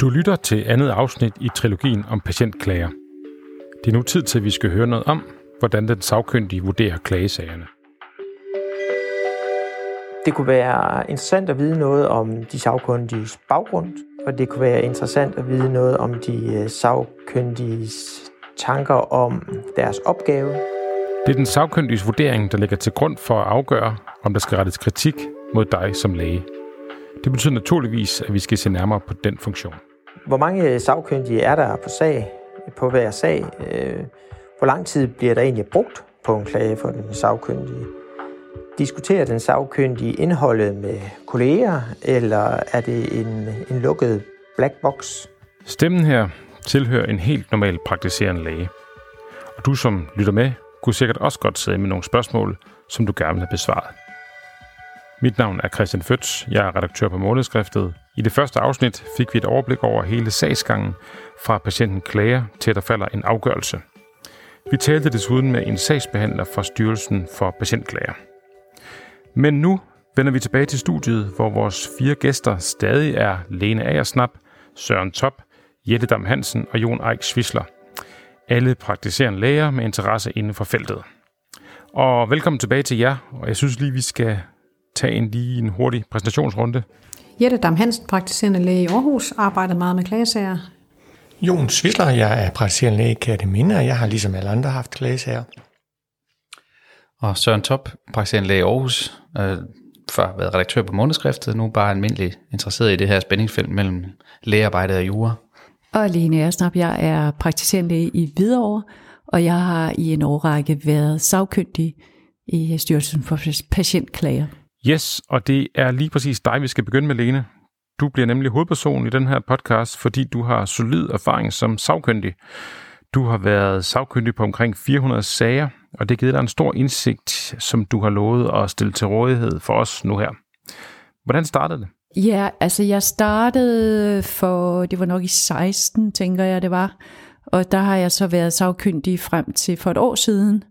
Du lytter til andet afsnit i trilogien om patientklager. Det er nu tid til, at vi skal høre noget om, hvordan den sagkyndige vurderer klagesagerne. Det kunne være interessant at vide noget om de sagkyndiges baggrund, og det kunne være interessant at vide noget om de øh, sagkyndiges tanker om deres opgave. Det er den sagkyndiges vurdering, der ligger til grund for at afgøre, om der skal rettes kritik mod dig som læge. Det betyder naturligvis, at vi skal se nærmere på den funktion. Hvor mange øh, sagkyndige er der på sag, på hver sag? Øh, hvor lang tid bliver der egentlig brugt på en klage for den sagkyndige? Diskuterer den sagkyndige indholdet med kolleger, eller er det en, en lukket black box? Stemmen her tilhører en helt normal praktiserende læge. Og du som lytter med, kunne sikkert også godt sidde med nogle spørgsmål, som du gerne vil have besvaret. Mit navn er Christian Føtz. Jeg er redaktør på Månedskriftet. I det første afsnit fik vi et overblik over hele sagsgangen, fra patienten klager til at der falder en afgørelse. Vi talte desuden med en sagsbehandler fra Styrelsen for Patientklager. Men nu vender vi tilbage til studiet, hvor vores fire gæster stadig er Lene Agersnap, Søren Top, Jette Dam Hansen og Jon Eik Svisler. Alle praktiserende læger med interesse inden for feltet. Og velkommen tilbage til jer, og jeg synes lige, vi skal tage en lige en hurtig præsentationsrunde. Jette Dam Hansen, praktiserende læge i Aarhus, arbejder meget med klagesager. Jon Svisler, jeg er praktiserende læge i Kærteminde, og jeg har ligesom alle andre haft klagesager. Og Søren Top, praktiserende læge i Aarhus, øh, før været redaktør på Månedskriftet, nu bare almindelig interesseret i det her spændingsfelt mellem lægearbejde og jura. Og Lene Ersnap, jeg er praktiserende læge i Hvidovre, og jeg har i en årrække været sagkyndig i Styrelsen for Patientklager. Yes, og det er lige præcis dig, vi skal begynde med, Lene. Du bliver nemlig hovedperson i den her podcast, fordi du har solid erfaring som sagkyndig. Du har været sagkyndig på omkring 400 sager, og det giver dig en stor indsigt, som du har lovet at stille til rådighed for os nu her. Hvordan startede det? Ja, altså jeg startede for, det var nok i 16, tænker jeg det var, og der har jeg så været sagkyndig frem til for et år siden,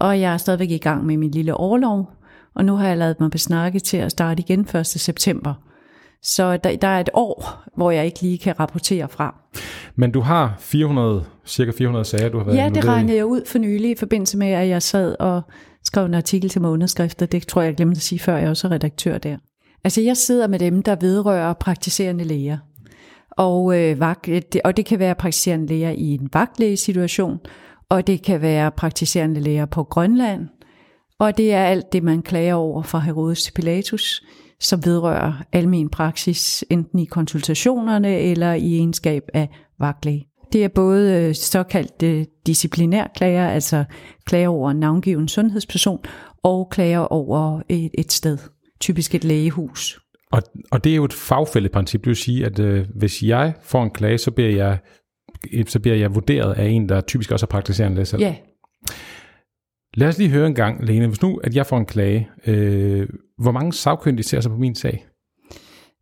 og jeg er stadigvæk i gang med min lille overlov, og nu har jeg lavet mig besnakke til at starte igen 1. september. Så der, der er et år, hvor jeg ikke lige kan rapportere fra. Men du har 400, cirka 400 sager, du har været Ja, det regnede jeg ud for nylig i forbindelse med, at jeg sad og skrev en artikel til månedskrifter. Det tror jeg, jeg glemte at sige før, jeg er også redaktør der. Altså jeg sidder med dem, der vedrører praktiserende læger. Og, øh, vagt, og det kan være praktiserende læger i en vagtlægesituation, og det kan være praktiserende læger på Grønland, og det er alt det, man klager over fra Herodes til Pilatus, som vedrører almen praksis, enten i konsultationerne eller i egenskab af vagtlæge. Det er både øh, såkaldte disciplinærklager, altså klager over en navngiven sundhedsperson, og klager over et, et sted, typisk et lægehus. Og, og det er jo et fagfældeprincip, det vil sige, at øh, hvis jeg får en klage, så bliver jeg så bliver jeg vurderet af en, der typisk også er praktiserende læge selv. Ja, Lad os lige høre en gang, Lene. Hvis nu, at jeg får en klage, øh, hvor mange sagkyndige ser sig på min sag?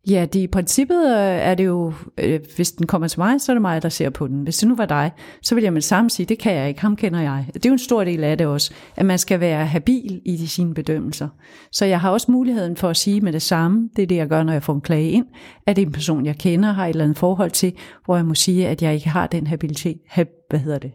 Ja, det, i princippet øh, er det jo, øh, hvis den kommer til mig, så er det mig, der ser på den. Hvis det nu var dig, så vil jeg med samme sige, det kan jeg ikke, ham kender jeg. Det er jo en stor del af det også, at man skal være habil i de, sine bedømmelser. Så jeg har også muligheden for at sige med det samme, det er det, jeg gør, når jeg får en klage ind, at det er en person, jeg kender, har et eller andet forhold til, hvor jeg må sige, at jeg ikke har den habilitet, hab, hvad hedder det,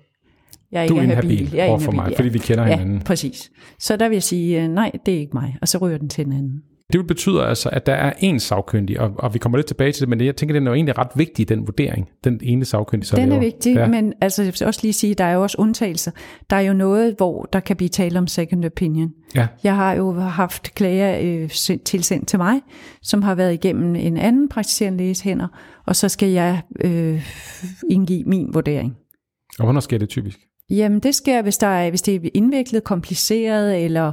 jeg er du er inhabil jeg er mig, ja. fordi vi kender hinanden. Ja, præcis. Så der vil jeg sige, øh, nej, det er ikke mig, og så ryger den til en anden. Det betyder altså, at der er en sagkyndig, og, og vi kommer lidt tilbage til det, men jeg tænker, den er jo egentlig ret vigtig, den vurdering, den ene sagkyndige. Den er vigtig, ja. men altså, jeg vil også lige sige, der er jo også undtagelser. Der er jo noget, hvor der kan blive tale om second opinion. Ja. Jeg har jo haft klager øh, tilsendt til mig, som har været igennem en anden praktiserende læges hænder, og så skal jeg øh, indgive min vurdering. Og hvornår sker det typisk? Jamen det sker, hvis, der er, hvis det er indviklet, kompliceret, eller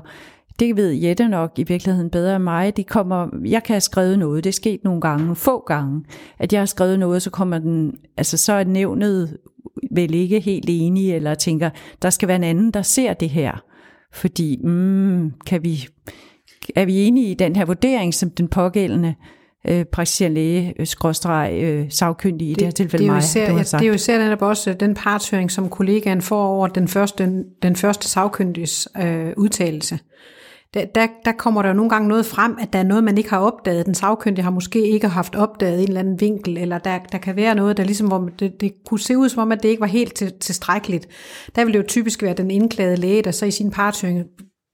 det ved Jette nok i virkeligheden bedre end mig. De kommer, jeg kan have skrevet noget, det er sket nogle gange, få gange, at jeg har skrevet noget, så kommer den, altså så er nævnet vel ikke helt enige, eller tænker, der skal være en anden, der ser det her. Fordi, mm, kan vi, er vi enige i den her vurdering, som den pågældende øh, praktiserende læge, øh, skråstreg, øh, sagkyndig i det, det her tilfælde det er mig. Især, det, ja, det er jo især netop også den partshøring, som kollegaen får over den første, den første sagkyndiges øh, udtalelse. der, der, der kommer der nogle gange noget frem, at der er noget, man ikke har opdaget. Den sagkyndige har måske ikke haft opdaget en eller anden vinkel, eller der, der kan være noget, der ligesom, hvor det, det kunne se ud som om, at det ikke var helt til, tilstrækkeligt. Der vil det jo typisk være den indklagede læge, der så i sin partøring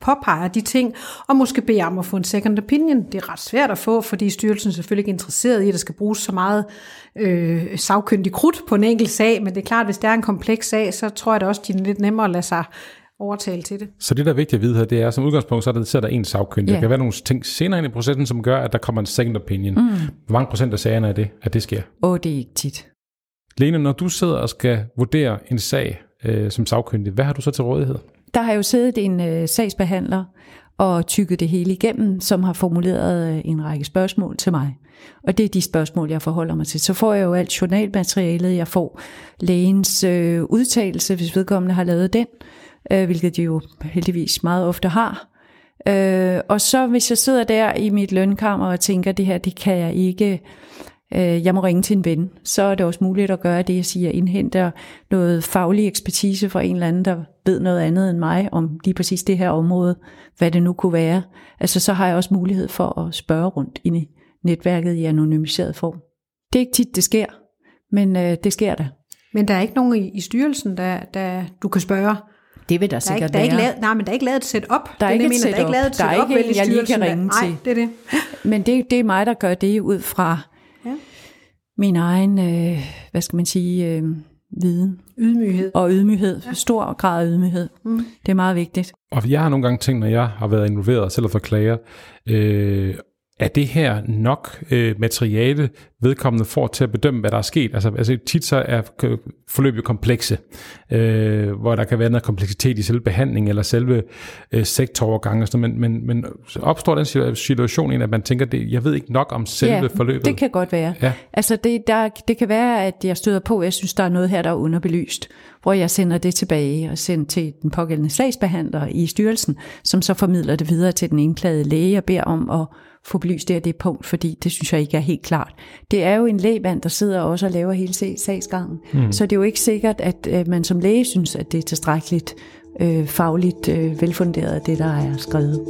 påpeger de ting, og måske beder om at få en second opinion. Det er ret svært at få, fordi styrelsen selvfølgelig ikke er interesseret i, at der skal bruges så meget øh, sagkyndig krudt på en enkelt sag, men det er klart, at hvis det er en kompleks sag, så tror jeg da også, at de er lidt nemmere at lade sig overtale til det. Så det, der er vigtigt at vide her, det er, som udgangspunkt, så er der, så er der en sagkyndig. Ja. Der kan være nogle ting senere ind i processen, som gør, at der kommer en second opinion. Mm. Hvor mange procent af sagerne er det, at det sker? Åh, det er ikke tit. Lene, når du sidder og skal vurdere en sag øh, som sagkyndig, hvad har du så til rådighed? Der har jo siddet en øh, sagsbehandler og tykket det hele igennem, som har formuleret øh, en række spørgsmål til mig. Og det er de spørgsmål, jeg forholder mig til. Så får jeg jo alt journalmaterialet, jeg får lægens øh, udtalelse, hvis vedkommende har lavet den, øh, hvilket de jo heldigvis meget ofte har. Øh, og så hvis jeg sidder der i mit lønkammer og tænker, det her, det kan jeg ikke, øh, jeg må ringe til en ven, så er det også muligt at gøre det, jeg siger, indhenter noget faglig ekspertise fra en eller anden, der ved noget andet end mig om lige præcis det her område, hvad det nu kunne være. Altså så har jeg også mulighed for at spørge rundt i netværket i anonymiseret form. Det er ikke tit, det sker, men øh, det sker da. Men der er ikke nogen i, i styrelsen, der, der du kan spørge. Det vil der Der er, sikkert ikke, der er ikke lavet, nej, men der er ikke lavet et setup. Der er Det ikke et mener. Der er ikke setup. lavet et Der er setup ikke jeg lige kan styrelsen, der- ringe Nej, til. det er det. Men det, det er mig, der gør det ud fra. Min egen, øh, hvad skal man sige, øh, viden Ydmyghed. og ydmyghed. Ja. Stor grad af ydmyghed. Mm. Det er meget vigtigt. Og jeg har nogle gange tænkt, når jeg har været involveret selv for klager, øh, er det her nok øh, materiale, vedkommende får til at bedømme, hvad der er sket? Altså, altså tit så er k- forløb jo komplekse, øh, hvor der kan være noget kompleksitet i selve behandlingen, eller selve øh, sektorovergangen, og sådan, men, men, men opstår den situa- situation, at man tænker, det, jeg ved ikke nok om selve ja, forløbet? det kan godt være. Ja. Altså det, der, det kan være, at jeg støder på, at jeg synes, der er noget her, der er underbelyst, hvor jeg sender det tilbage og sender til den pågældende sagsbehandler i styrelsen, som så formidler det videre til den indklagede læge og beder om at få belyst det og det punkt, fordi det synes jeg ikke er helt klart. Det er jo en lægmand, der sidder også og laver hele sag- sagsgangen, mm. så det er jo ikke sikkert, at øh, man som læge synes, at det er tilstrækkeligt øh, fagligt øh, velfunderet, det der er skrevet.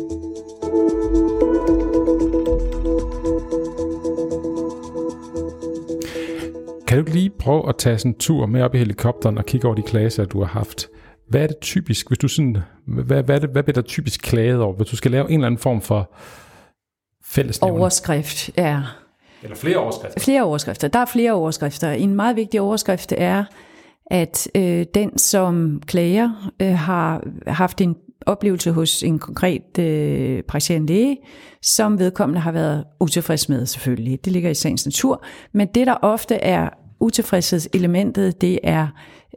Kan du lige prøve at tage sådan en tur med op i helikopteren og kigge over de klager, du har haft? Hvad er det typisk, hvis du sådan, hvad, hvad, er det, hvad bliver der typisk klaget over, hvis du skal lave en eller anden form for fællesnævner? Overskrift er Eller flere overskrifter. Flere overskrifter. Der er flere overskrifter. En meget vigtig overskrift er, at øh, den, som klager, øh, har haft en oplevelse hos en konkret øh, praktiserende læge, som vedkommende har været utilfreds med selvfølgelig. Det ligger i sagens natur. Men det, der ofte er utilfredshedselementet, det er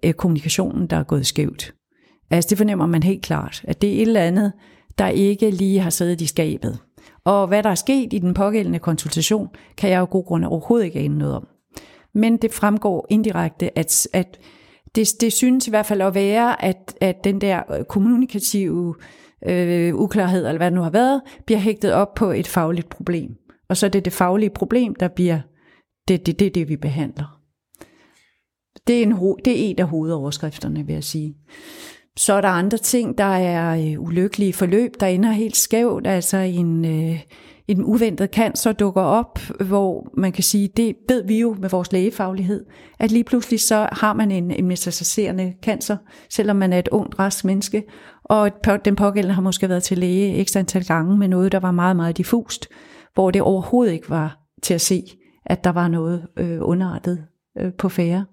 øh, kommunikationen, der er gået skævt. Altså det fornemmer man helt klart, at det er et eller andet, der ikke lige har siddet i skabet. Og hvad der er sket i den pågældende konsultation, kan jeg jo god grund overhovedet ikke ane noget om. Men det fremgår indirekte, at, at det, det synes i hvert fald at være, at, at den der øh, kommunikative øh, uklarhed, eller hvad det nu har været, bliver hægtet op på et fagligt problem. Og så er det det faglige problem, der bliver det, det, det, det vi behandler. Det er, en, det er en af hovedoverskrifterne, vil jeg sige. Så er der andre ting, der er øh, ulykkelige forløb, der ender helt skævt. Altså en, øh, en uventet cancer dukker op, hvor man kan sige, det ved vi jo med vores lægefaglighed, at lige pludselig så har man en, en metastaserende cancer, selvom man er et ungt, rask menneske, og den pågældende har måske været til læge ekstra antal gange med noget, der var meget, meget diffust, hvor det overhovedet ikke var til at se, at der var noget øh, underartet øh, på færre.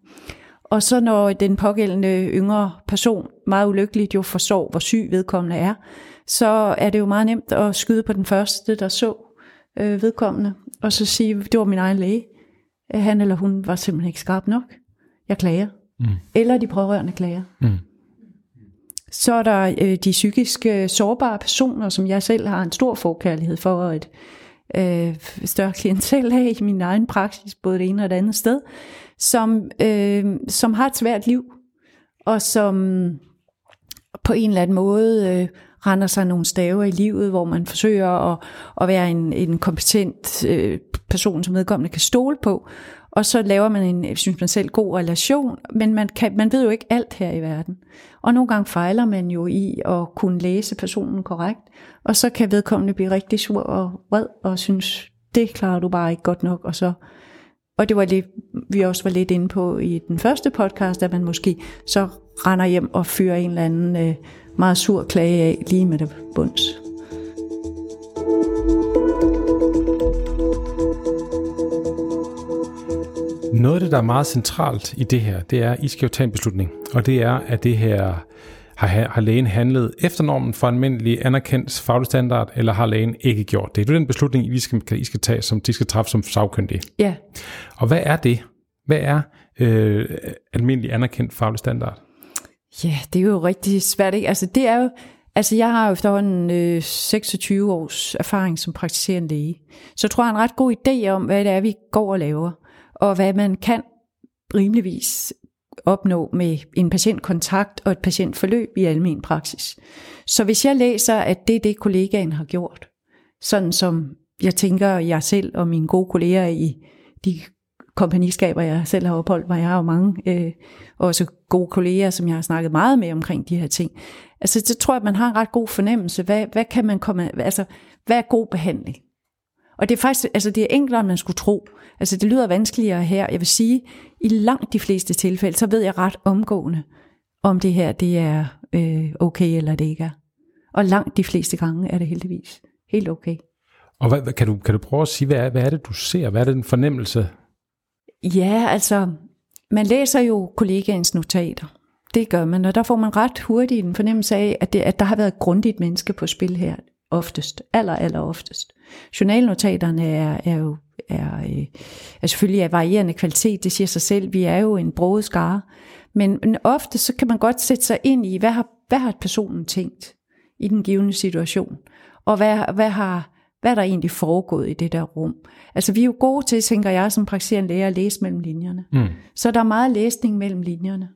Og så når den pågældende yngre person meget ulykkeligt jo forstår, hvor syg vedkommende er, så er det jo meget nemt at skyde på den første, der så øh, vedkommende, og så sige, det var min egen læge. Han eller hun var simpelthen ikke skarp nok. Jeg klager. Mm. Eller de pårørende klager. Mm. Så er der øh, de psykisk øh, sårbare personer, som jeg selv har en stor forkærlighed for, og et øh, større klientel af i min egen praksis, både det ene og det andet sted, som, øh, som har et svært liv, og som på en eller anden måde øh, render sig nogle staver i livet, hvor man forsøger at, at være en, en kompetent øh, person, som vedkommende kan stole på. og så laver man en, synes man selv, god relation, men man, kan, man ved jo ikke alt her i verden. Og nogle gange fejler man jo i at kunne læse personen korrekt, og så kan vedkommende blive rigtig sur og vred, og synes, det klarer du bare ikke godt nok, og så og det var det, vi også var lidt inde på i den første podcast, at man måske så render hjem og fyrer en eller anden øh, meget sur klage af lige med det bunds. Noget af det, der er meget centralt i det her, det er, at I skal jo tage en beslutning. Og det er, at det her har, har lægen handlet efter normen for almindelig anerkendt faglig standard, eller har lægen ikke gjort det? Det er den beslutning, I skal, I skal tage, som de skal træffe som sagkyndige. Ja. Og hvad er det? Hvad er øh, almindelig anerkendt faglig standard? Ja, det er jo rigtig svært. Ikke? Altså, det er jo, altså, jeg har jo efterhånden øh, 26 års erfaring som praktiserende læge. Så jeg tror, jeg har en ret god idé om, hvad det er, vi går og laver, og hvad man kan rimeligvis opnå med en patientkontakt og et patientforløb i almen praksis. Så hvis jeg læser, at det er det, kollegaen har gjort, sådan som jeg tænker, jeg selv og mine gode kolleger i de kompagniskaber, jeg selv har opholdt hvor jeg har jo mange, øh, også gode kolleger, som jeg har snakket meget med omkring de her ting. Altså, så tror jeg, at man har en ret god fornemmelse, hvad, hvad kan man komme, altså, hvad er god behandling? Og det er faktisk, altså det er enklere, end man skulle tro. Altså det lyder vanskeligere her. Jeg vil sige, i langt de fleste tilfælde, så ved jeg ret omgående, om det her det er øh, okay eller det ikke er. Og langt de fleste gange er det heldigvis helt okay. Og hvad, kan, du, kan du prøve at sige, hvad er, hvad er det, du ser? Hvad er det, den fornemmelse? Ja, altså, man læser jo kollegaens notater. Det gør man, og der får man ret hurtigt en fornemmelse af, at, det, at der har været et grundigt menneske på spil her oftest, aller, aller oftest. Journalnotaterne er, er jo er, øh, er selvfølgelig af varierende kvalitet, det siger sig selv, vi er jo en broget skare, men, men ofte så kan man godt sætte sig ind i, hvad har, hvad har personen tænkt i den givende situation, og hvad, hvad har hvad er der egentlig foregået i det der rum? Altså vi er jo gode til, tænker jeg som praktiserende læger, at læse mellem linjerne. Mm. Så der er meget læsning mellem linjerne.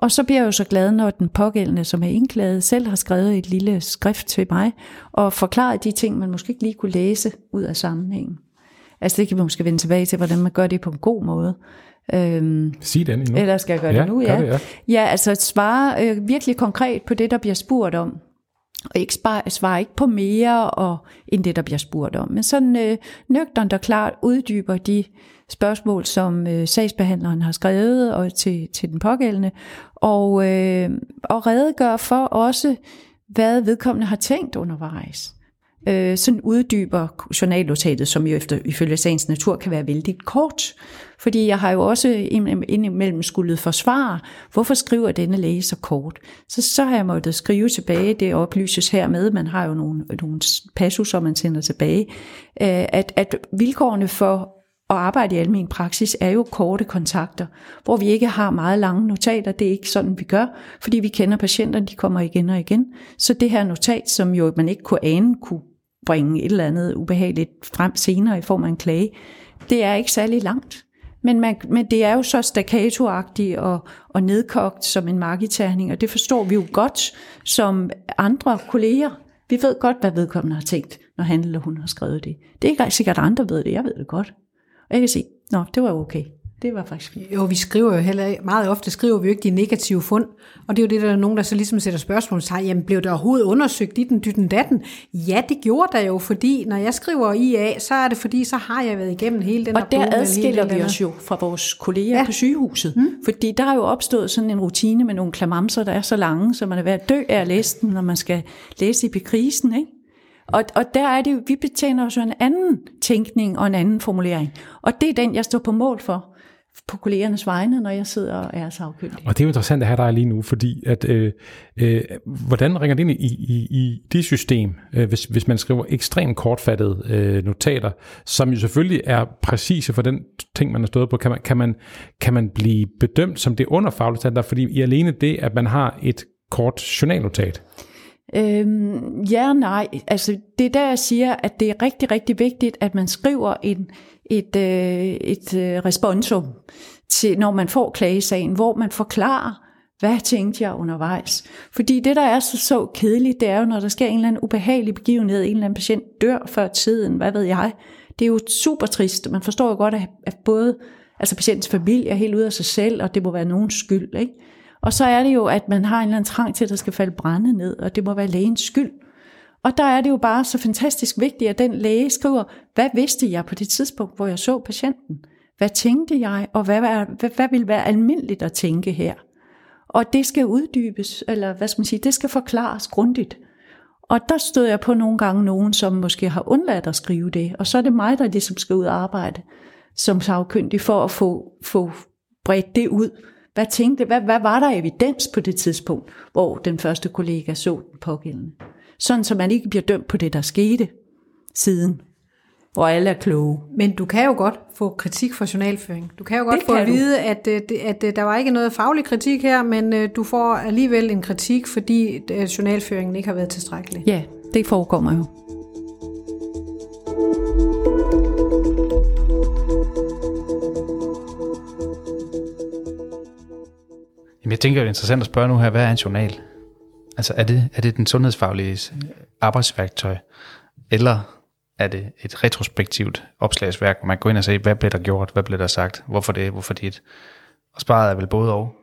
Og så bliver jeg jo så glad, når den pågældende, som er indklaget, selv har skrevet et lille skrift til mig, og forklaret de ting, man måske ikke lige kunne læse ud af sammenhængen. Altså det kan vi måske vende tilbage til, hvordan man gør det på en god måde. Øhm, Sig den endnu. Eller skal jeg gøre ja, det nu? Ja, det, ja. ja altså svare øh, virkelig konkret på det, der bliver spurgt om. Og ikke svare, svare ikke på mere og, end det, der bliver spurgt om. Men sådan øh, nøgternt og klart uddyber de spørgsmål, som øh, sagsbehandleren har skrevet og til, til den pågældende, og, øh, og redegør for også, hvad vedkommende har tænkt undervejs. Øh, sådan uddyber journalnotatet, som jo efter, ifølge sagens natur kan være vældig kort. Fordi jeg har jo også indimellem skulle forsvare, hvorfor skriver denne læge så kort. Så, så har jeg måttet skrive tilbage, det oplyses hermed, man har jo nogle, nogle som man sender tilbage, øh, at, at vilkårene for at arbejde i almen praksis er jo korte kontakter, hvor vi ikke har meget lange notater. Det er ikke sådan, vi gør, fordi vi kender patienterne, de kommer igen og igen. Så det her notat, som jo man ikke kunne ane, kunne bringe et eller andet ubehageligt frem senere i form af en klage, det er ikke særlig langt. Men, man, men det er jo så staccato og, og nedkogt som en markiterning, og det forstår vi jo godt som andre kolleger. Vi ved godt, hvad vedkommende har tænkt, når han eller hun har skrevet det. Det er ikke sikkert, at andre ved det. Jeg ved det godt. Og jeg kan sige, nå, det var okay. Det var faktisk fint. Jo, vi skriver jo heller, meget ofte skriver vi jo ikke de negative fund, og det er jo det, der er nogen, der så ligesom sætter spørgsmål sig, jamen blev der overhovedet undersøgt i den dytten datten? Ja, det gjorde der jo, fordi når jeg skriver IA, så er det fordi, så har jeg været igennem hele den Og der adskiller vi os jo fra vores kolleger ja. på sygehuset, mm. fordi der er jo opstået sådan en rutine med nogle klamamser, der er så lange, så man er ved at dø af at læse dem, når man skal læse i bekrisen, ikke? Og, og der er det vi betjener os en anden tænkning og en anden formulering. Og det er den, jeg står på mål for på kollegernes vegne, når jeg sidder og er sagkyndig. Og det er jo interessant at have dig lige nu, fordi at, øh, øh, hvordan ringer det ind i, i, i det system, øh, hvis, hvis man skriver ekstremt kortfattede øh, notater, som jo selvfølgelig er præcise for den ting, man har stået på, kan man, kan man, kan man blive bedømt som det under faglig standard, fordi i alene det, at man har et kort journalnotat? Øhm, ja og nej. Altså, det er der, jeg siger, at det er rigtig, rigtig vigtigt, at man skriver en, et, øh, et øh, responsum, til, når man får klagesagen, hvor man forklarer, hvad tænkte jeg undervejs? Fordi det, der er så, så kedeligt, det er jo, når der sker en eller anden ubehagelig begivenhed, en eller anden patient dør før tiden, hvad ved jeg. Det er jo super trist. Man forstår jo godt, at, at både Altså patientens familie er helt ude af sig selv, og det må være nogens skyld. Ikke? Og så er det jo, at man har en eller anden trang til, at der skal falde brænde ned, og det må være lægens skyld. Og der er det jo bare så fantastisk vigtigt, at den læge skriver, hvad vidste jeg på det tidspunkt, hvor jeg så patienten? Hvad tænkte jeg, og hvad, hvad, hvad vil være almindeligt at tænke her? Og det skal uddybes, eller hvad skal man sige, det skal forklares grundigt. Og der stod jeg på nogle gange nogen, som måske har undladt at skrive det, og så er det mig, der ligesom skal ud og arbejde som sagkyndig for at få, få bredt det ud. Hvad tænkte, hvad, hvad var der evidens på det tidspunkt, hvor den første kollega så den pågældende? Sådan, så man ikke bliver dømt på det, der skete siden hvor alle er kloge. Men du kan jo godt få kritik for journalføring. Du kan jo godt det få at vide, at, at, at, at der var ikke noget faglig kritik her, men øh, du får alligevel en kritik, fordi øh, journalføringen ikke har været tilstrækkelig. Ja, det forekommer jo. Jeg tænker, det er interessant at spørge nu her, hvad er en journal? Altså, er det, er det den sundhedsfaglige arbejdsværktøj, eller er det et retrospektivt opslagsværk, hvor man går ind og siger, hvad blev der gjort, hvad blev der sagt, hvorfor det, hvorfor dit. Og sparet er vel både og.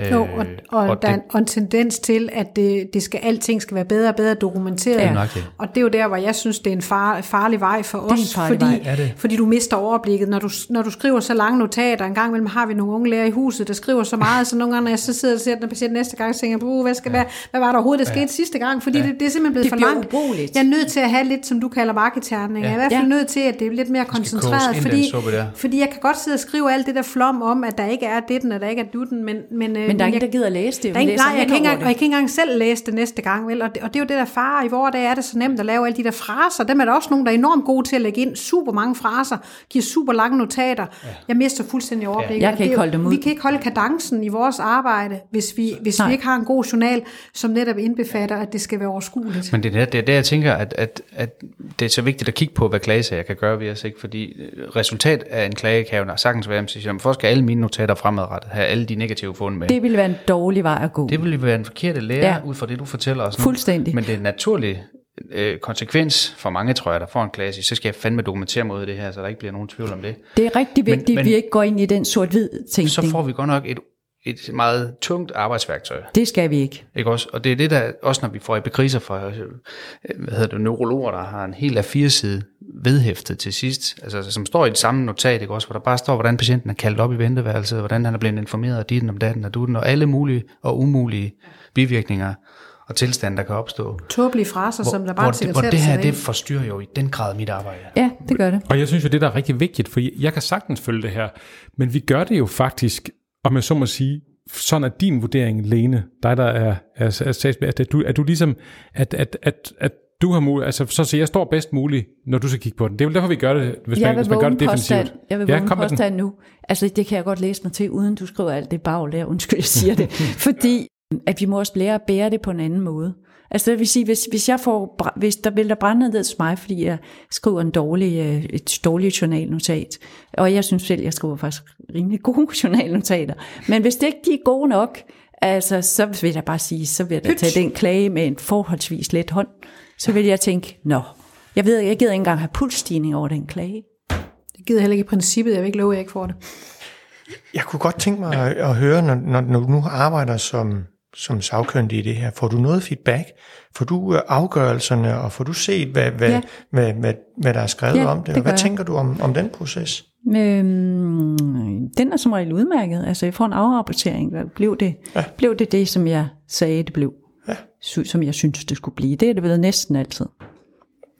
Jo, og, øh, og, og der det, er en tendens til, at det, det skal, alting skal være bedre og bedre dokumenteret. Ja. Og det er jo der, hvor jeg synes, det er en far, farlig vej for os, fordi, vej. fordi du mister overblikket. Når du, når du skriver så lange notater, en gang imellem har vi nogle unge læger i huset, der skriver så meget, så nogle gange, når jeg så sidder og ser den patient næste gang, tænker jeg, hvad, skal ja. være, hvad var der overhovedet, der skete ja. sidste gang? Fordi ja. det, det er simpelthen blevet det for langt. Ubrugeligt. Jeg er nødt til at have lidt, som du kalder marketerning. Ja. Jeg er i hvert fald ja. nødt til, at det er lidt mere koncentreret, fordi, fordi jeg kan godt sidde og skrive alt det der flom om, at der ikke er det, og der ikke er dutten, men, men, men der er ingen, der gider læse det. Der nej, jeg kan, ikke og jeg kan ikke engang selv læse det næste gang. Vel? Og, det, og det er jo det der far, i vores dag er det så nemt at lave alle de der fraser. Dem er der også nogen, der er enormt gode til at lægge ind. Super mange fraser, giver super lange notater. Ja. Jeg mister fuldstændig overblik. Ja. Jeg kan ikke holde dem ud. Vi kan ikke holde kadencen i vores arbejde, hvis vi, hvis vi ikke har en god journal, som netop indbefatter, at det skal være overskueligt. Men det er det, er det jeg tænker, at, at, at det er så vigtigt at kigge på, hvad klagesager kan gøre ved os. Ikke? Fordi resultat af en klage kan jo sagtens være, at man skal alle mine notater fremadrettet, have alle de negative fund med. Det vil være en dårlig vej at gå. Det vil være en forkert lære, ja. ud fra det, du fortæller os nu. Fuldstændig. Men det er en naturlig øh, konsekvens for mange, tror jeg, der får en klasse, så skal jeg fandme dokumentere mod det her, så der ikke bliver nogen tvivl om det. Det er rigtig vigtigt, men, men, vi ikke går ind i den sort-hvid tænkning. Så får vi godt nok et et meget tungt arbejdsværktøj. Det skal vi ikke. ikke også? Og det er det, der også når vi får epikriser fra øh, hvad hedder det, neurologer, der har en helt af fire side vedhæftet til sidst, altså som står i det samme notat, ikke også, hvor der bare står, hvordan patienten er kaldt op i venteværelset, hvordan han er blevet informeret af dit om datten og dutten, og alle mulige og umulige bivirkninger og tilstande, der kan opstå. Tåbelige fraser, hvor, som der bare hvor, det, hvor det her, det forstyrrer jo i den grad mit arbejde. Ja, det gør det. Og jeg synes jo, det der er rigtig vigtigt, for jeg kan sagtens følge det her, men vi gør det jo faktisk om jeg så må sige, sådan er din vurdering, Lene, dig der er, er, er sagsbehandler, at du, er du ligesom, at, at, at, at du har mulighed, altså så siger jeg står bedst muligt, når du skal kigge på den. Det er vel derfor, vi gør det, hvis jeg man, hvis man gør det defensivt. Jeg vil ja, påstand nu. Altså det kan jeg godt læse mig til, uden du skriver alt det baglærer, undskyld, jeg siger det. Fordi at vi må også lære at bære det på en anden måde. Altså det vil sige, hvis, hvis, jeg får, hvis der vil der brænde ned til mig, fordi jeg skriver en dårlig, øh, et dårligt journalnotat, og jeg synes selv, jeg skriver faktisk rimelig gode journalnotater, men hvis det ikke de er gode nok, altså, så vil jeg bare sige, så vil jeg da tage den klage med en forholdsvis let hånd. Så vil jeg tænke, nå, jeg ved, jeg gider ikke engang have pulsstigning over den klage. Det gider heller ikke i princippet, jeg vil ikke love, at jeg ikke får det. Jeg kunne godt tænke mig at, at høre, når, når, når du nu arbejder som som sagkyndig i det her? Får du noget feedback? Får du øh, afgørelserne, og får du set, hvad, hvad, ja. hvad, hvad, hvad der er skrevet ja, om det? det og hvad jeg. tænker du om, om den proces? Øhm, den er som regel udmærket. Altså jeg får en afrapportering. Blev det, ja. blev det det, som jeg sagde, det blev? Ja. Som jeg synes, det skulle blive. Det er det vel næsten altid.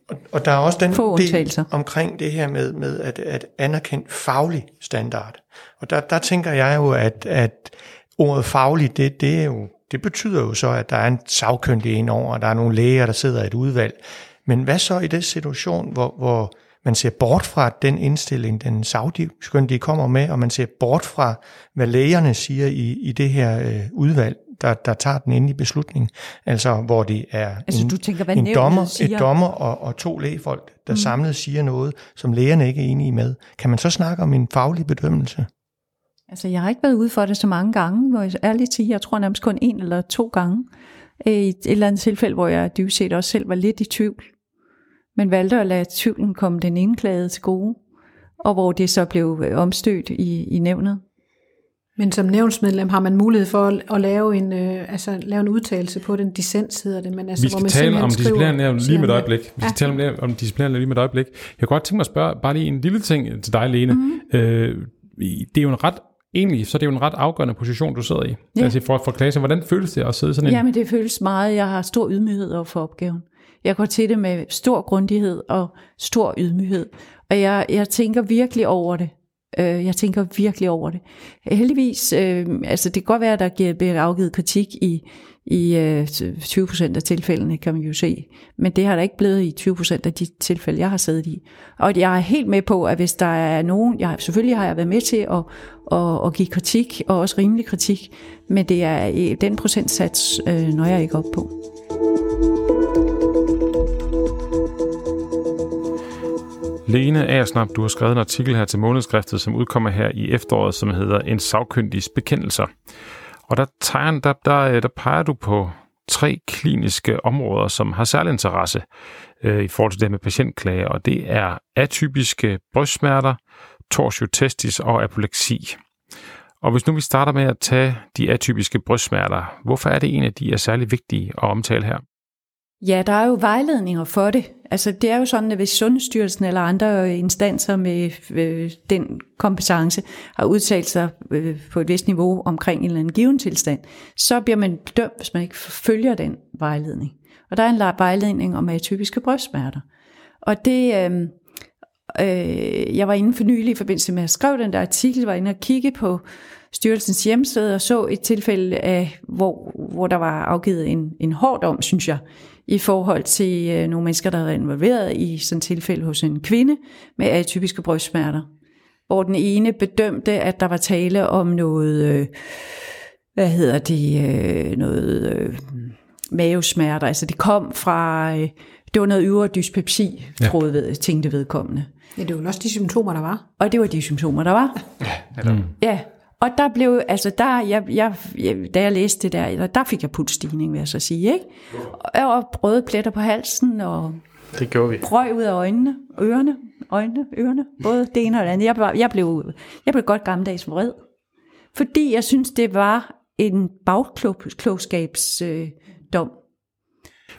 Og, og der er også den del omkring det her med, med at, at anerkendt faglig standard. Og der, der tænker jeg jo, at, at ordet faglig, det, det er jo det betyder jo så, at der er en sagkyndig ind over, og der er nogle læger, der sidder i et udvalg. Men hvad så i den situation, hvor, hvor man ser bort fra den indstilling, den sagkyndige kommer med, og man ser bort fra, hvad lægerne siger i, i det her øh, udvalg, der, der tager den endelige beslutning. Altså hvor det er altså, en, du tænker, hvad en dommer, siger? et dommer og, og to lægefolk, der mm. samlet siger noget, som lægerne ikke er enige med. Kan man så snakke om en faglig bedømmelse? Altså, jeg har ikke været ude for det så mange gange, hvor jeg ærligt sige, jeg tror nærmest kun en eller to gange. I et eller andet tilfælde, hvor jeg dybest set også selv var lidt i tvivl. Men valgte at lade tvivlen komme den indklagede til gode. og hvor det så blev øh, omstødt i, i nævnet. Men som nævnsmedlem har man mulighed for at, at lave, en, øh, altså, lave en udtalelse på den, dissens hedder det. Men altså, vi skal hvor man tale om disciplinærnævn lige med et øjeblik. Vi skal ja. tale om, om disciplinærnævn lige med et øjeblik. Jeg kunne godt tænke mig at spørge bare lige en lille ting til dig, Lene. Mm-hmm. Øh, det er jo en ret egentlig, så det er jo en ret afgørende position, du sidder i. Ja. Altså for, for klasse. Hvordan føles det at sidde sådan en? Ja, men det føles meget. Jeg har stor ydmyghed over for opgaven. Jeg går til det med stor grundighed og stor ydmyghed. Og jeg, jeg tænker virkelig over det. Øh, jeg tænker virkelig over det. Heldigvis, øh, altså det kan godt være, at der bliver afgivet kritik i, i øh, 20% af tilfældene, kan man jo se. Men det har der ikke blevet i 20% af de tilfælde, jeg har siddet i. Og jeg er helt med på, at hvis der er nogen, jeg, selvfølgelig har jeg været med til at, at, at give kritik, og også rimelig kritik, men det er øh, den procentsats, øh, når jeg ikke op på. Lene Aersnap, du har skrevet en artikel her til månedskriftet, som udkommer her i efteråret, som hedder En sagkyndigs bekendelser. Og der, tegner, der, der, øh, der peger du på tre kliniske områder, som har særlig interesse øh, i forhold til det med patientklager, og det er atypiske brystsmerter, torsiotestis og apopleksi. Og hvis nu vi starter med at tage de atypiske brystsmerter, hvorfor er det en af de er særlig vigtige at omtale her? Ja, der er jo vejledninger for det. Altså, det er jo sådan, at hvis Sundhedsstyrelsen eller andre instanser med øh, den kompetence har udtalt sig øh, på et vist niveau omkring en eller anden given tilstand, så bliver man dømt, hvis man ikke følger den vejledning. Og der er en vejledning om atypiske brystsmerter. Og det, øh, øh, jeg var inde for nylig i forbindelse med at skrive den der artikel, var inde og kigge på styrelsens hjemmeside og så et tilfælde af, hvor, hvor der var afgivet en, en hård dom, synes jeg, i forhold til øh, nogle mennesker, der er involveret i sådan et tilfælde hos en kvinde med atypiske brystsmerter. Hvor den ene bedømte, at der var tale om noget, øh, hvad hedder det, øh, noget øh, mavesmerter. Altså det kom fra, øh, det var noget øvre dyspepsi, ja. troede ved, tænkte vedkommende. Ja, det var også de symptomer, der var. Og det var de symptomer, der var. Ja, eller... ja og der blev, altså der, jeg, jeg, da jeg læste det der, der fik jeg pulsstigning, vil jeg så sige, ikke? Og røde pletter på halsen, og det gjorde vi. røg ud af øjnene, ørerne, øjnene, ørerne, både det ene og det andet. Jeg, jeg, blev, jeg blev godt gammeldags vred, fordi jeg synes, det var en bagklogskabsdom. Øh,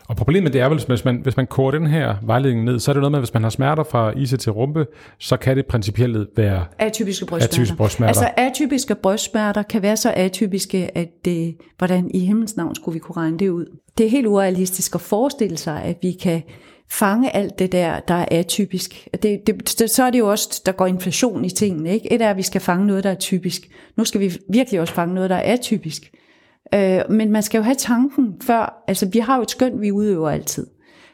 og problemet det er vel, hvis man, hvis man koger den her vejledning ned, så er det noget med, at hvis man har smerter fra ise til rumpe, så kan det principielt være atypiske brystsmerter. Atypiske brystsmerter. Altså atypiske brystsmerter kan være så atypiske, at det, hvordan i himlens navn skulle vi kunne regne det ud. Det er helt urealistisk at forestille sig, at vi kan fange alt det der, der er atypisk. Det, det, så er det jo også, der går inflation i tingene. Ikke? Et er, at vi skal fange noget, der er typisk. Nu skal vi virkelig også fange noget, der er atypisk. Øh, men man skal jo have tanken før, altså vi har jo et skøn, vi udøver altid.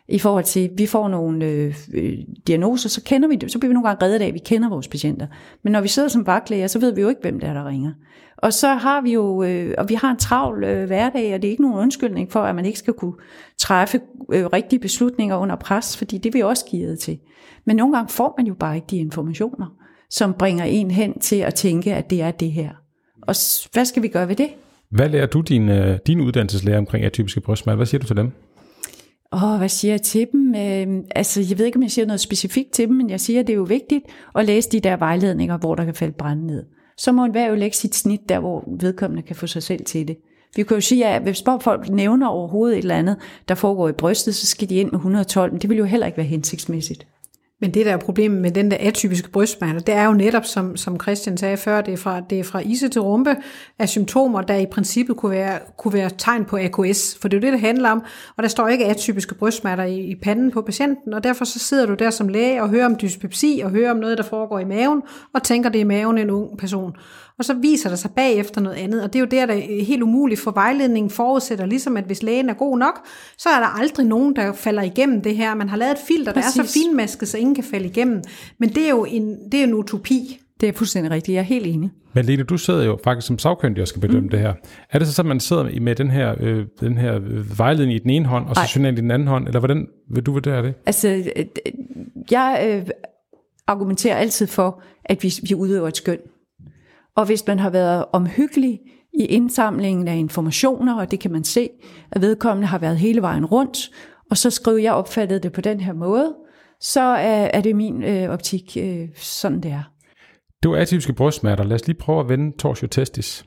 I forhold til, vi får nogle øh, øh, diagnoser, så kender vi det, så bliver vi nogle gange reddet af, at vi kender vores patienter. Men når vi sidder som vagtlæger, så ved vi jo ikke, hvem det er, der ringer. Og så har vi jo, øh, og vi har en travl øh, hverdag, og det er ikke nogen undskyldning for, at man ikke skal kunne træffe øh, rigtige beslutninger under pres, fordi det er vi også givet til. Men nogle gange får man jo bare ikke de informationer, som bringer en hen til at tænke, at det er det her. Og hvad skal vi gøre ved det? Hvad lærer du din, øh, din uddannelseslærer omkring atypiske brystsmerter? Hvad siger du til dem? Åh, oh, hvad siger jeg til dem? Øh, altså, jeg ved ikke, om jeg siger noget specifikt til dem, men jeg siger, at det er jo vigtigt at læse de der vejledninger, hvor der kan falde brænde ned. Så må enhver jo lægge sit snit der, hvor vedkommende kan få sig selv til det. Vi kan jo sige, at hvis folk nævner overhovedet et eller andet, der foregår i brystet, så skal de ind med 112, men det vil jo heller ikke være hensigtsmæssigt. Men det der er problemet med den der atypiske brystsmerter, det er jo netop, som, som Christian sagde før, det er, fra, det er fra ise til rumpe af symptomer, der i princippet kunne være, kunne være tegn på AKS. For det er jo det, det handler om. Og der står ikke atypiske brystsmerter i, i panden på patienten, og derfor så sidder du der som læge og hører om dyspepsi og hører om noget, der foregår i maven, og tænker, det er i maven en ung person og så viser der sig bagefter noget andet. Og det er jo der, der er helt umuligt, for vejledningen forudsætter ligesom, at hvis lægen er god nok, så er der aldrig nogen, der falder igennem det her. Man har lavet et filter, Præcis. der er så finmasket, så ingen kan falde igennem. Men det er jo en, det er en utopi. Det er fuldstændig rigtigt. Jeg er helt enig. Men Lene, du sidder jo faktisk som sagkyndig og skal bedømme mm. det her. Er det så sådan, at man sidder med den her, øh, den her vejledning i den ene hånd, og så journal i den anden hånd, eller hvordan vil du vurdere det? Altså, øh, jeg øh, argumenterer altid for, at vi, vi udøver et skøn. Og hvis man har været omhyggelig i indsamlingen af informationer, og det kan man se, at vedkommende har været hele vejen rundt, og så skriver jeg opfattede det på den her måde, så er, er det min øh, optik øh, sådan, det er. Det var atypiske brystsmerter. Lad os lige prøve at vende torsio-testis.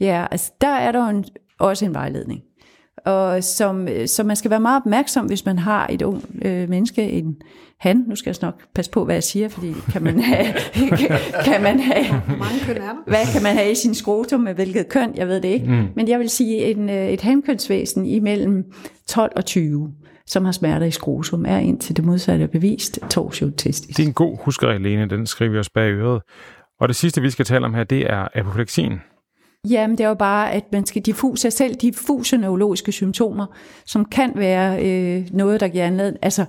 Ja, altså der er der en, også en vejledning. Og som, så man skal være meget opmærksom, hvis man har et ung øh, menneske, en han, nu skal jeg nok passe på, hvad jeg siger, fordi kan man have, kan, kan man have, mange køn er der? hvad kan man have i sin skrotum med hvilket køn, jeg ved det ikke. Mm. Men jeg vil sige, en, øh, et hankønsvæsen imellem 12 og 20, som har smerter i skrotum, er indtil det modsatte er bevist torsiotestis. Det er en god huskeregel, Lene, den skriver vi os bag øret. Og det sidste, vi skal tale om her, det er apopleksien. Jamen, det er jo bare, at man skal diffuse selv diffuse neurologiske symptomer, som kan være øh, noget, der giver anledning. Altså,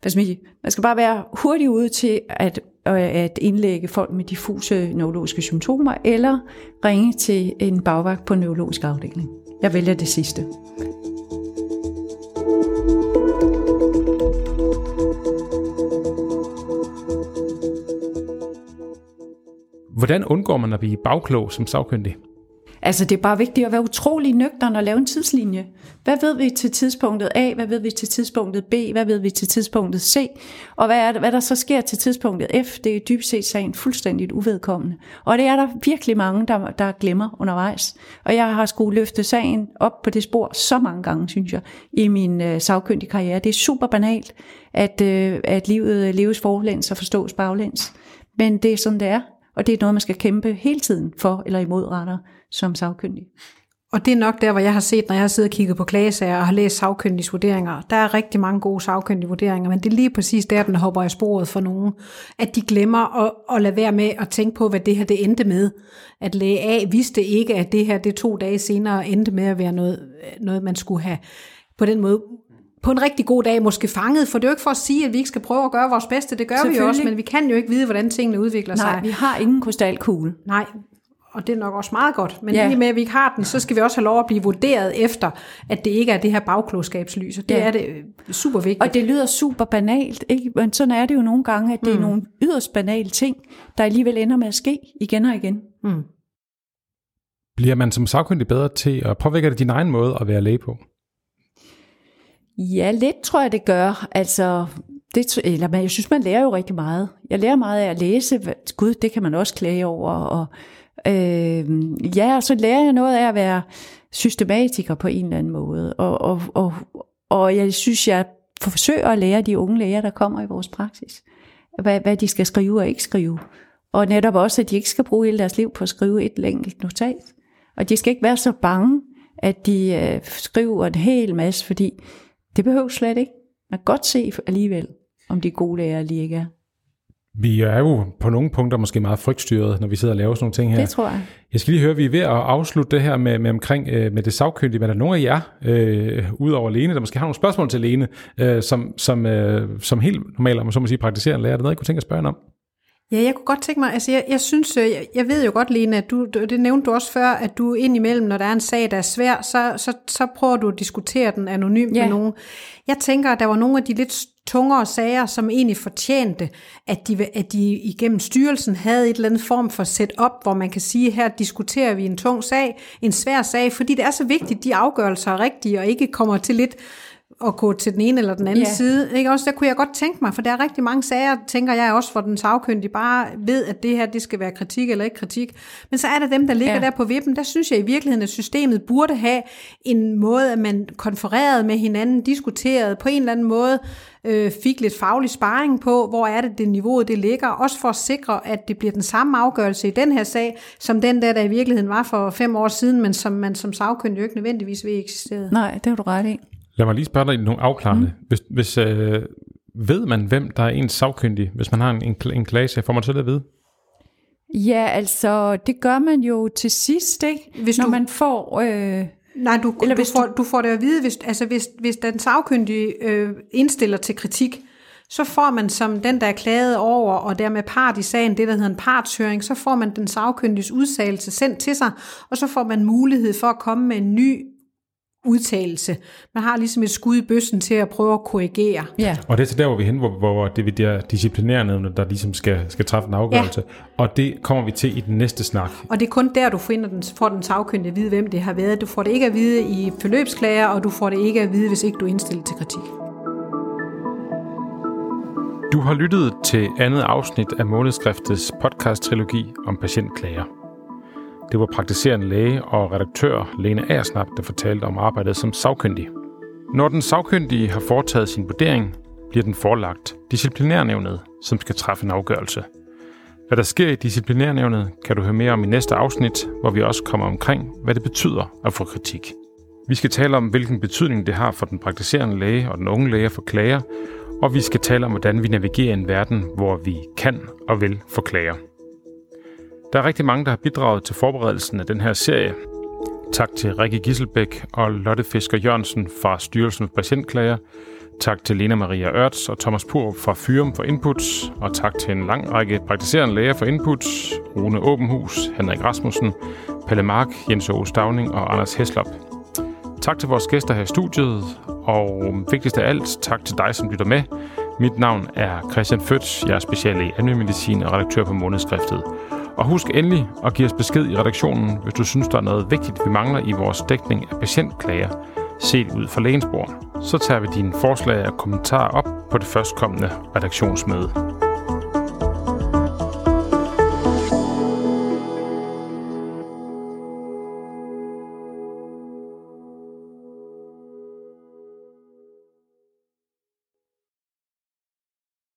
hvad skal man, man skal bare være hurtig ude til at, øh, at indlægge folk med diffuse neurologiske symptomer, eller ringe til en bagvagt på en neurologisk afdeling. Jeg vælger det sidste. Hvordan undgår man at blive bagklog som sagkyndig? Altså, det er bare vigtigt at være utrolig nøgtern og lave en tidslinje. Hvad ved vi til tidspunktet A? Hvad ved vi til tidspunktet B? Hvad ved vi til tidspunktet C? Og hvad, er det, hvad der så sker til tidspunktet F? Det er dybest set sagen fuldstændigt uvedkommende. Og det er der virkelig mange, der, der glemmer undervejs. Og jeg har skulle løfte sagen op på det spor så mange gange, synes jeg, i min øh, sagkyndige karriere. Det er super banalt, at, øh, at livet øh, leves forlæns og forstås baglæns. Men det er sådan, det er. Og det er noget, man skal kæmpe hele tiden for eller imod retter som sagkyndig. Og det er nok der, hvor jeg har set, når jeg har siddet og kigget på klagesager og har læst sagkyndige vurderinger. Der er rigtig mange gode sagkyndige vurderinger, men det er lige præcis der, den hopper i sporet for nogen. At de glemmer at, at lade være med at tænke på, hvad det her det endte med. At læge A vidste ikke, at det her det to dage senere endte med at være noget, noget man skulle have på den måde på en rigtig god dag måske fanget, for det er jo ikke for at sige, at vi ikke skal prøve at gøre vores bedste, det gør vi jo også, men vi kan jo ikke vide, hvordan tingene udvikler Nej, sig. Nej, vi har ingen krystalkugle. Nej, og det er nok også meget godt, men ja. lige med, at vi ikke har den, så skal vi også have lov at blive vurderet efter, at det ikke er det her bagklogskabslys, og det ja. er det øh, super vigtigt. Og det lyder super banalt, ikke? men sådan er det jo nogle gange, at det mm. er nogle yderst banale ting, der alligevel ender med at ske igen og igen. Mm. Bliver man som sagkyndig bedre til at påvirke det din egen måde at være læge på? Ja, lidt tror jeg, det gør. Altså, det, eller, men jeg synes, man lærer jo rigtig meget. Jeg lærer meget af at læse. Gud, det kan man også klage over. Og, øh, ja, og så lærer jeg noget af at være systematiker på en eller anden måde. Og, og, og, og jeg synes, jeg forsøger at lære de unge læger, der kommer i vores praksis, hvad, hvad de skal skrive og ikke skrive. Og netop også, at de ikke skal bruge hele deres liv på at skrive et enkelt notat. Og de skal ikke være så bange, at de øh, skriver en hel masse, fordi det behøver slet ikke. Man kan godt se alligevel, om de gode lærer lige ikke er. Vi er jo på nogle punkter måske meget frygtstyret, når vi sidder og laver sådan nogle ting her. Det tror jeg. Jeg skal lige høre, vi er ved at afslutte det her med, med omkring øh, med det sagkyndige, men er der nogen af jer, øh, udover Lene, der måske har nogle spørgsmål til Lene, øh, som, som, øh, som helt normalt, om så må sige, praktiserende lærer, er der noget, I kunne tænke at spørge om? Ja, jeg kunne godt tænke mig, altså jeg, jeg synes, øh, jeg, jeg ved jo godt, Lene, at du, det nævnte du også før, at du indimellem, når der er en sag, der er svær, så, så, så prøver du at diskutere den anonymt ja. med nogen. Jeg tænker, at der var nogle af de lidt tungere sager, som egentlig fortjente, at de, at de igennem styrelsen havde et eller andet form for setup, hvor man kan sige, her diskuterer vi en tung sag, en svær sag, fordi det er så vigtigt, at de afgørelser er rigtige, og ikke kommer til lidt at gå til den ene eller den anden ja. side. Ikke? Også der kunne jeg godt tænke mig, for der er rigtig mange sager, tænker jeg også, hvor den sagkyndige bare ved, at det her det skal være kritik eller ikke kritik. Men så er der dem, der ligger ja. der på vippen. Der synes jeg i virkeligheden, at systemet burde have en måde, at man konfererede med hinanden, diskuterede på en eller anden måde, øh, fik lidt faglig sparring på, hvor er det det niveau, det ligger, også for at sikre, at det bliver den samme afgørelse i den her sag, som den der, der i virkeligheden var for fem år siden, men som man som sagkyndig jo ikke nødvendigvis ved eksisterede. Nej, det har du ret i. Lad mig lige spørge dig nogle afklarende. Mm. Hvis, hvis øh, ved man, hvem der er ens sagkyndig, hvis man har en, en, en klage, får man så det at vide? Ja, altså, det gør man jo til sidst, ikke? Hvis Når du, man får... Øh, nej, du, eller du, hvis får, du, du får det at vide, hvis, altså hvis, hvis den sagkyndige øh, indstiller til kritik, så får man som den, der er klaget over, og dermed part i sagen, det der hedder en partshøring, så får man den sagkyndiges udsagelse sendt til sig, og så får man mulighed for at komme med en ny udtalelse. Man har ligesom et skud i bøssen til at prøve at korrigere. Ja. Og det er så der, hvor vi er hen, hvor, hvor det er der disciplinærende, der ligesom skal, skal træffe en afgørelse. Ja. Og det kommer vi til i den næste snak. Og det er kun der, du finder den, får den sagkyndige at vide, hvem det har været. Du får det ikke at vide i forløbsklager, og du får det ikke at vide, hvis ikke du er indstillet til kritik. Du har lyttet til andet afsnit af Månedskriftets podcast-trilogi om patientklager. Det var praktiserende læge og redaktør Lene Aersnap, der fortalte om arbejdet som sagkyndig. Når den sagkyndige har foretaget sin vurdering, bliver den forelagt disciplinærnævnet, som skal træffe en afgørelse. Hvad der sker i disciplinærnævnet, kan du høre mere om i næste afsnit, hvor vi også kommer omkring, hvad det betyder at få kritik. Vi skal tale om, hvilken betydning det har for den praktiserende læge og den unge læge for klager, og vi skal tale om, hvordan vi navigerer i en verden, hvor vi kan og vil få klager. Der er rigtig mange, der har bidraget til forberedelsen af den her serie. Tak til Rikke Gisselbæk og Lotte Fisker Jørgensen fra Styrelsen for Patientklager. Tak til Lena Maria Ørts og Thomas Pur fra Fyrum for inputs. Og tak til en lang række praktiserende læger for inputs. Rune Åbenhus, Henrik Rasmussen, Pelle Mark, Jens Aarhus Stavning og Anders Heslop. Tak til vores gæster her i studiet, og vigtigst af alt, tak til dig, som lytter med. Mit navn er Christian Føtz, jeg er speciallæge i medicin og redaktør på Månedskriftet. Og husk endelig at give os besked i redaktionen, hvis du synes, der er noget vigtigt, vi mangler i vores dækning af patientklager, set ud fra lægens bord. Så tager vi dine forslag og kommentarer op på det førstkommende redaktionsmøde.